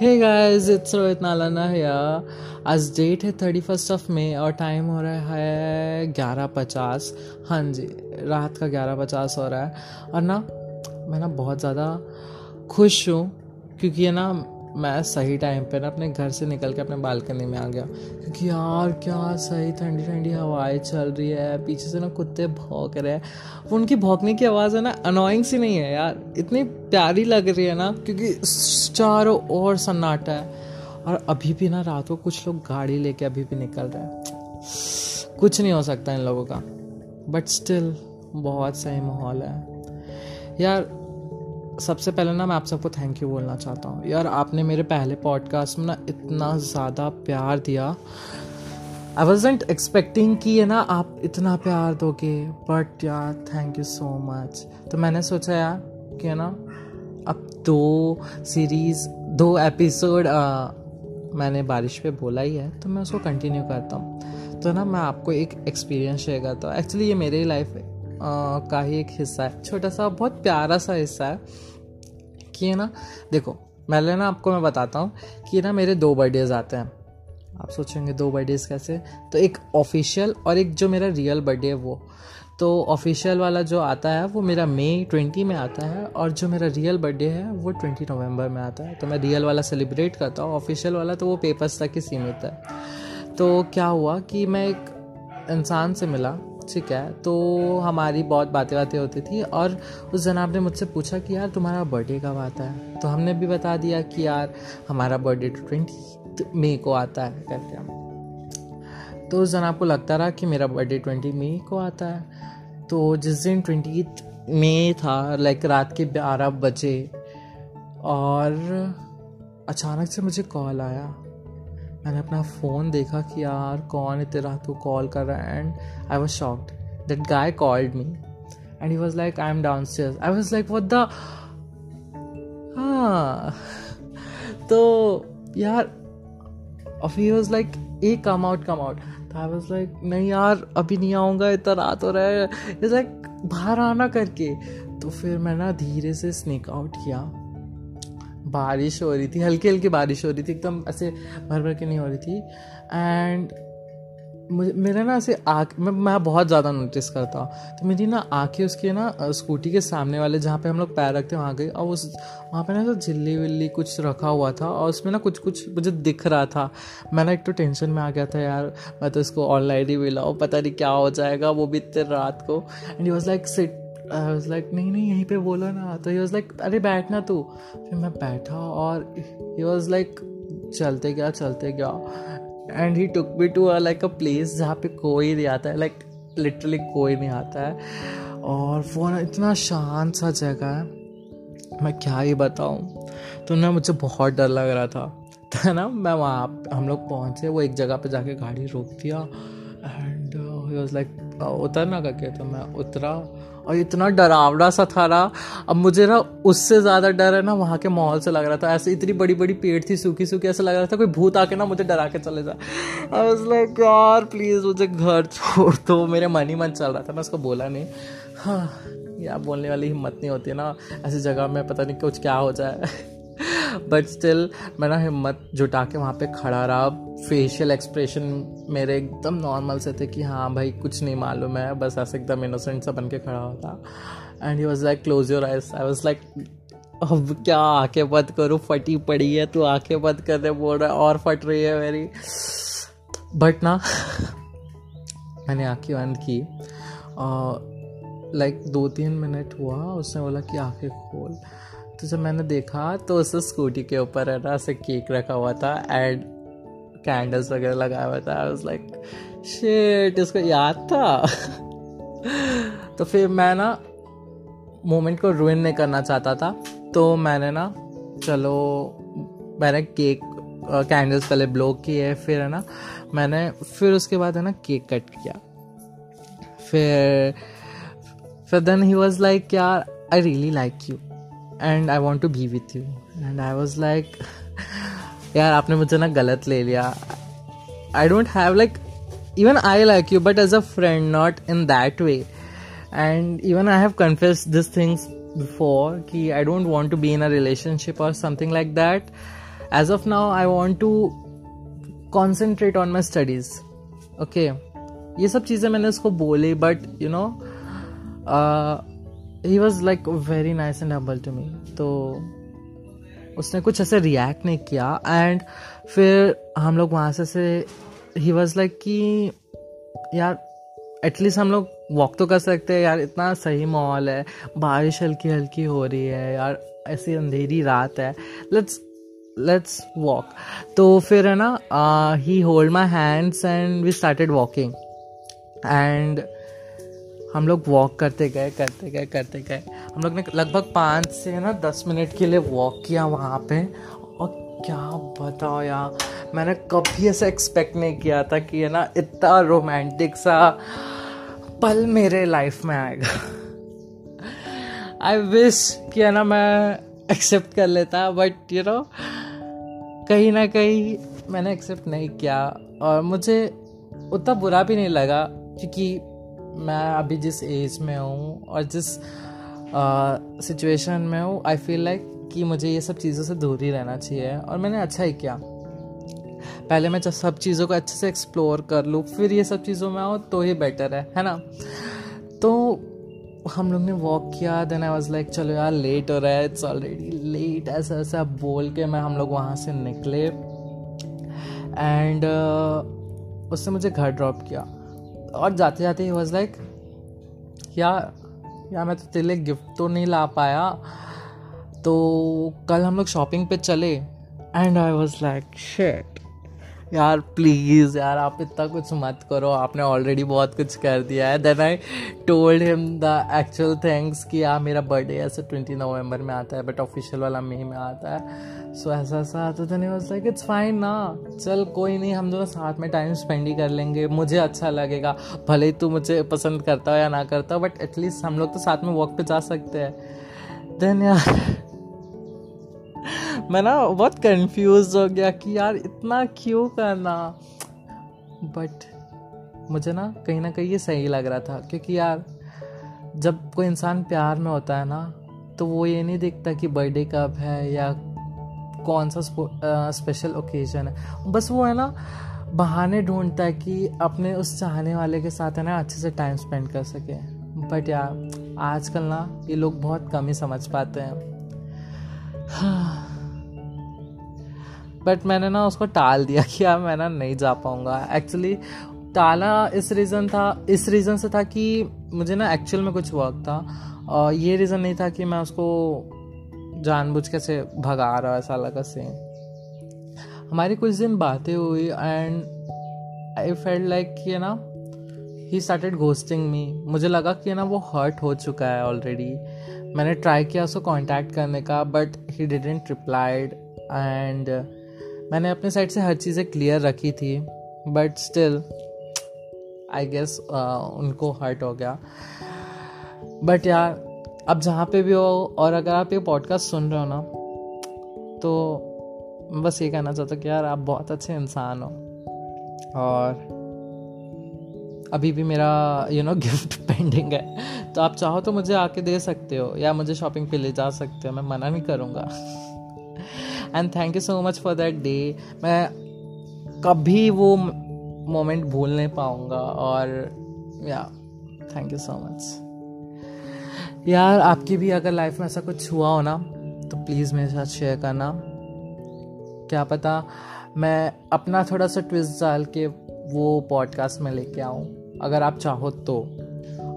Hey guys it's Rohit Nalana है आज date है थर्टी फ़र्स्ट ऑफ़ मे और टाइम हो रहा है ग्यारह पचास। हाँ जी, रात का ग्यारह पचास हो रहा है। और ना, मैं ना बहुत ज़्यादा खुश हूँ क्योंकि ये ना मैं सही टाइम पे ना अपने घर से निकल के अपने बालकनी में आ गया। क्योंकि यार, क्या सही ठंडी ठंडी हवाएँ चल रही है। पीछे से ना कुत्ते भौंक रहे हैं। उनकी भौंकने की आवाज़ है ना अनोइंग सी नहीं है यार। इतनी प्यारी लग रही है ना, क्योंकि चारों ओर सन्नाटा है। और अभी भी ना रात को कुछ लोग गाड़ी लेके अभी भी निकल रहे हैं। कुछ नहीं हो सकता इन लोगों का। बट स्टिल बहुत सही माहौल है। यार सबसे पहले ना मैं आप सबको थैंक यू बोलना चाहता हूँ। यार, आपने मेरे पहले पॉडकास्ट में ना इतना ज़्यादा प्यार दिया। आई वॉजेंट एक्सपेक्टिंग कि है ना आप इतना प्यार दोगे बट यार थैंक यू सो मच तो मैंने सोचा यार कि है ना, अब दो सीरीज़ दो एपिसोड मैंने बारिश पे बोला ही है तो मैं उसको कंटिन्यू करता हूँ। तो ना मैं आपको एक एक्सपीरियंस शेयर करता हूँ। एक्चुअली ये मेरी लाइफ का ही एक हिस्सा है। छोटा सा बहुत प्यारा सा हिस्सा है कि है ना, देखो, पहले ना आपको मैं बताता हूँ कि ना मेरे दो बर्थडेज आते हैं। आप सोचेंगे, दो बर्थडेज कैसे? तो एक ऑफिशियल और एक जो मेरा रियल बर्थडे है वो। तो ऑफिशियल वाला जो आता है, वो मेरा मई ट्वेंटी में आता है और जो मेरा रियल बर्थडे है, वो ट्वेंटी नवंबर में आता है। तो मैं रियल वाला सेलिब्रेट करता हूँ, ऑफिशियल वाला तो वो पेपर्स तक ही सीमित है। तो क्या हुआ कि मैं एक इंसान से मिला ठीक है। तो हमारी बहुत बातें बातें होती थी और उस जनाब ने मुझसे पूछा कि यार तुम्हारा बर्थडे कब आता है? तो हमने भी बता दिया कि यार हमारा बर्थडे ट्वेंटी मई को आता है करके तो उस जनाब को लगता रहा कि मेरा बर्थडे ट्वेंटी मई को आता है। तो जिस दिन ट्वेंटी मई था लाइक रात के बारह बजे और अचानक से मुझे कॉल आया। मैंने अपना फ़ोन देखा कि यार, कौन इतने रात को कॉल कर रहा है? And I was shocked that guy called me and he was like I am downstairs I was like what the हाँ। तो यार और he was like a come out come out तो आई वॉज़ लाइक नहीं यार, अभी नहीं आऊँगा, इतना रात हो रहा है. लाइक बाहर आना करके. तो फिर मैं ना धीरे से स्नेक आउट किया। बारिश हो रही थी, हल्की हल्की बारिश हो रही थी, एकदम ऐसे भर भर के नहीं हो रही थी। एंड मुझे, मेरे ना ऐसे आँख, मैं मैं बहुत ज़्यादा नोटिस करता हूँ। तो मेरी ना आँखें उसके ना स्कूटी के सामने वाले जहाँ पे हम लोग पैर रखते हैं, वहाँ गई और उस, वहाँ पे ना ऐसा झिल्ली विल्ली कुछ रखा हुआ था और उसमें ना कुछ कुछ मुझे दिख रहा था। मैं ना एक तो टेंशन में आ गया था यार, मैं तो इसको ऑनलाइन ही मिलाऊँ पता नहीं क्या हो जाएगा, वो भी इतने रात को। And was like sit I was like नहीं नहीं यहीं पे बोलो ना। तो ही वॉज़ लाइक अरे बैठना तू। फिर मैं बैठा और ही वॉज़ लाइक चलते गया चलते गया and he took me to like a place जहाँ पे कोई नहीं आता है लाइक like, लिटरली कोई नहीं आता है। और वो ना इतना शांत सा जगह है। मैं क्या ही बताऊँ? तो ना मुझे बहुत डर लग रहा था। तो ना मैं वहाँ हम लोग पहुँचे वो एक जगह पे जाके गाड़ी रोक दिया। एंड ही वॉज़ लाइक उतरना करके तो मैं उतरा और इतना डरावड़ा सा था रहा अब मुझे ना उससे ज़्यादा डर है ना, वहाँ के माहौल से लग रहा था। ऐसे इतनी बड़ी बड़ी पेड़ थी, सूखी सूखी, ऐसा लग रहा था, कोई भूत आके ना मुझे डरा के चले जाए। लाइक यार प्लीज़ मुझे घर छोड़ दो। मेरे मन ही मन चल रहा था मैं उसको बोला नहीं। हाँ यार, बोलने वाली हिम्मत नहीं होती ना। ऐसी जगह में पता नहीं कुछ क्या हो जाए। बट स्टिल मैं ना हिम्मत जुटा के वहाँ पे खड़ा रहा। फेशियल एक्सप्रेशन मेरे एकदम नॉर्मल से थे कि हाँ भाई, कुछ नहीं मालूम है। बस ऐसे एकदम इनोसेंट सा बन के खड़ा होता। And he was like close your eyes I was like अब क्या आँखें बंद करूँ? फटी पड़ी है तू आँखें बंद रहे बोल रहा है, और फट रही है मेरी। बट ना, मैंने आँखें बंद की। लाइक दो तीन मिनट हुआ, उसने बोला कि आँखें खोल। तो जब मैंने देखा तो उस स्कूटी के ऊपर है ना, ऐसे केक रखा हुआ था एंड कैंडल्स वगैरह लगाया हुआ था। आई वाज लाइक शिट इसको याद था। तो फिर मैं ना मोमेंट को रुइन नहीं करना चाहता था। तो मैंने ना, चलो, मैंने केक कैंडल्स पहले ब्लो किए, फिर है ना, मैंने, फिर उसके बाद है ना केक कट किया। फिर फिर देन ही वॉज़ लाइक यार I really like you and I want to be with you and I was like यार आपने मुझे ना गलत ले लिया I don't have like even I like you but as a friend not in that way and even I have confuse this things before कि I don't want to be in a relationship और something like that as of now I want to concentrate on my studies okay ये सब चीज़ें मैंने उसको बोली but you know he was like very nice and humble to me तो उसने कुछ ऐसे रिएक्ट नहीं किया। एंड फिर हम लोग वहाँ से से ही वॉज़ लाइक कि, यार एटलीस्ट हम लोग वॉक तो कर सकते हैं। यार, इतना सही माहौल है। बारिश हल्की हल्की हो रही है। यार, ऐसी अंधेरी रात है। लेट्स लेट्स वॉक तो फिर है ना he hold my hands and we started walking and हम लोग वॉक करते गए करते गए करते गए। हम लोग ने लगभग पाँच से ना दस मिनट के लिए वॉक किया वहाँ पे। और क्या बताओ यार, मैंने कभी ऐसा एक्सपेक्ट नहीं किया था कि है ना इतना रोमांटिक सा पल मेरे लाइफ में आएगा। आई विश कि है ना मैं एक्सेप्ट कर लेता बट यू नो कहीं ना कहीं मैंने एक्सेप्ट नहीं किया। और मुझे उतना बुरा भी नहीं लगा, क्योंकि मैं अभी जिस एज में हूँ और जिस सिचुएशन में हूँ आई फील लाइक कि मुझे ये सब चीज़ों से दूर ही रहना चाहिए और मैंने अच्छा ही किया। पहले मैं जब सब चीज़ों को अच्छे से एक्सप्लोर कर लूँ फिर ये सब चीज़ों में आऊँ तो ही बेटर है है ना? तो हम लोग ने वॉक किया देन आई वाज लाइक चलो यार लेट हो रहा है इट्स ऑलरेडी लेट ऐसा ऐसा बोल के मैं हम लोग वहाँ से निकले। एंड uh, उसने मुझे घर ड्रॉप किया। और जाते जाते ही वॉज़ लाइक या यार मैं तो तेरे लिए गिफ्ट तो नहीं ला पाया। तो कल हम लोग शॉपिंग पे चले and I was like shit यार प्लीज़ यार आप इतना कुछ मत करो। आपने ऑलरेडी बहुत कुछ कर दिया है। Then I told him the actual things कि यार मेरा बर्थडे ऐसे ट्वेंटी नवंबर में आता है बट ऑफिशियल वाला मई में आता है। सो so, ऐसा ऐसा तो then was like it's fine ना। चल कोई नहीं हम दोनों साथ में टाइम स्पेंड ही कर लेंगे। मुझे अच्छा लगेगा। भले ही तू मुझे पसंद करता हो या ना करता हो बट एटलीस्ट हम लोग तो साथ में वॉक पे जा सकते हैं। देन यार मैं ना बहुत कंफ्यूज हो गया कि यार इतना क्यों करना? बट मुझे ना कहीं ना कहीं ये सही लग रहा था, क्योंकि यार जब कोई इंसान प्यार में होता है ना तो वो ये नहीं देखता कि बर्थडे कब है या कौन सा स्पेशल ओकेजन है। बस वो है ना बहाने ढूंढता है कि अपने उस चाहने वाले के साथ है ना अच्छे से टाइम स्पेंड कर सके। बट यार, आजकल ना ये लोग बहुत कम ही समझ पाते हैं। बट मैंने ना उसको टाल दिया कि यार मैं ना नहीं जा पाऊँगा। एक्चुअली टाला इस रीज़न था, इस रीज़न से था कि मुझे ना एक्चुअल में कुछ वर्क था। और ये रीज़न नहीं था कि मैं उसको जानबूझ के से भगा रहा ऐसा लगा से हमारी कुछ दिन बातें हुई एंड आई फेल्ट लाइक कि ना ही स्टार्टेड घोस्टिंग मी मुझे लगा कि ना वो हर्ट हो चुका है ऑलरेडी मैंने ट्राई किया उसको कांटेक्ट करने का but he didn't replied and मैंने अपने साइड से हर चीज़ें क्लियर रखी थी बट स्टिल आई गेस उनको हर्ट हो गया। बट यार, अब जहाँ पे भी हो, और अगर आप ये पॉडकास्ट सुन रहे हो ना तो बस ये कहना चाहता हूँ कि यार, आप बहुत अच्छे इंसान हो। और अभी भी मेरा यू नो गिफ्ट पेंडिंग है। तो आप चाहो तो मुझे आके दे सकते हो, या मुझे शॉपिंग पे ले जा सकते हो, मैं मना नहीं करूँगा। And thank you so much for that day मैं कभी वो मोमेंट भूल नहीं पाऊँगा और या थैंक यू सो मच यार, आपकी भी अगर लाइफ में ऐसा कुछ हुआ हो ना तो प्लीज़ मेरे साथ शेयर करना। क्या पता मैं अपना थोड़ा सा ट्विस्ट डाल के वो पॉडकास्ट में लेके आऊँ। अगर आप चाहो तो।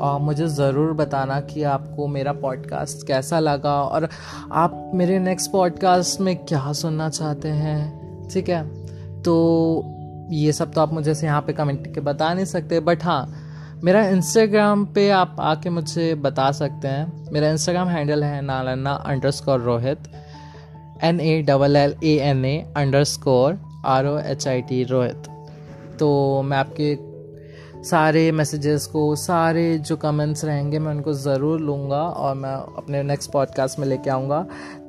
और मुझे ज़रूर बताना कि आपको मेरा पॉडकास्ट कैसा लगा और आप मेरे नेक्स्ट पॉडकास्ट में क्या सुनना चाहते हैं, ठीक है? तो ये सब तो आप मुझे से यहाँ पे कमेंट के बता नहीं सकते बट हाँ मेरा इंस्टाग्राम पे आप आके मुझे बता सकते हैं। मेरा इंस्टाग्राम हैंडल है Nalanna underscore Rohit N A double L A N A underscore R O H I T Rohit. तो मैं आपके सारे मैसेजेस को, सारे जो कमेंट्स रहेंगे, मैं उनको ज़रूर लूँगा और मैं अपने नेक्स्ट पॉडकास्ट में लेके आऊँगा।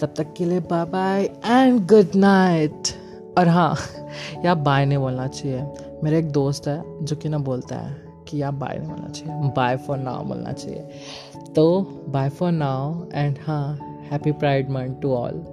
तब तक के लिए bye bye and good night और हाँ यार बाय नहीं बोलना चाहिए। मेरा एक दोस्त है जो कि ना बोलता है कि आप बाय नहीं बोलना चाहिए। बाय फॉर नाउ बोलना चाहिए। तो बाय फॉर नाउ एंड हाँ happy pride month to all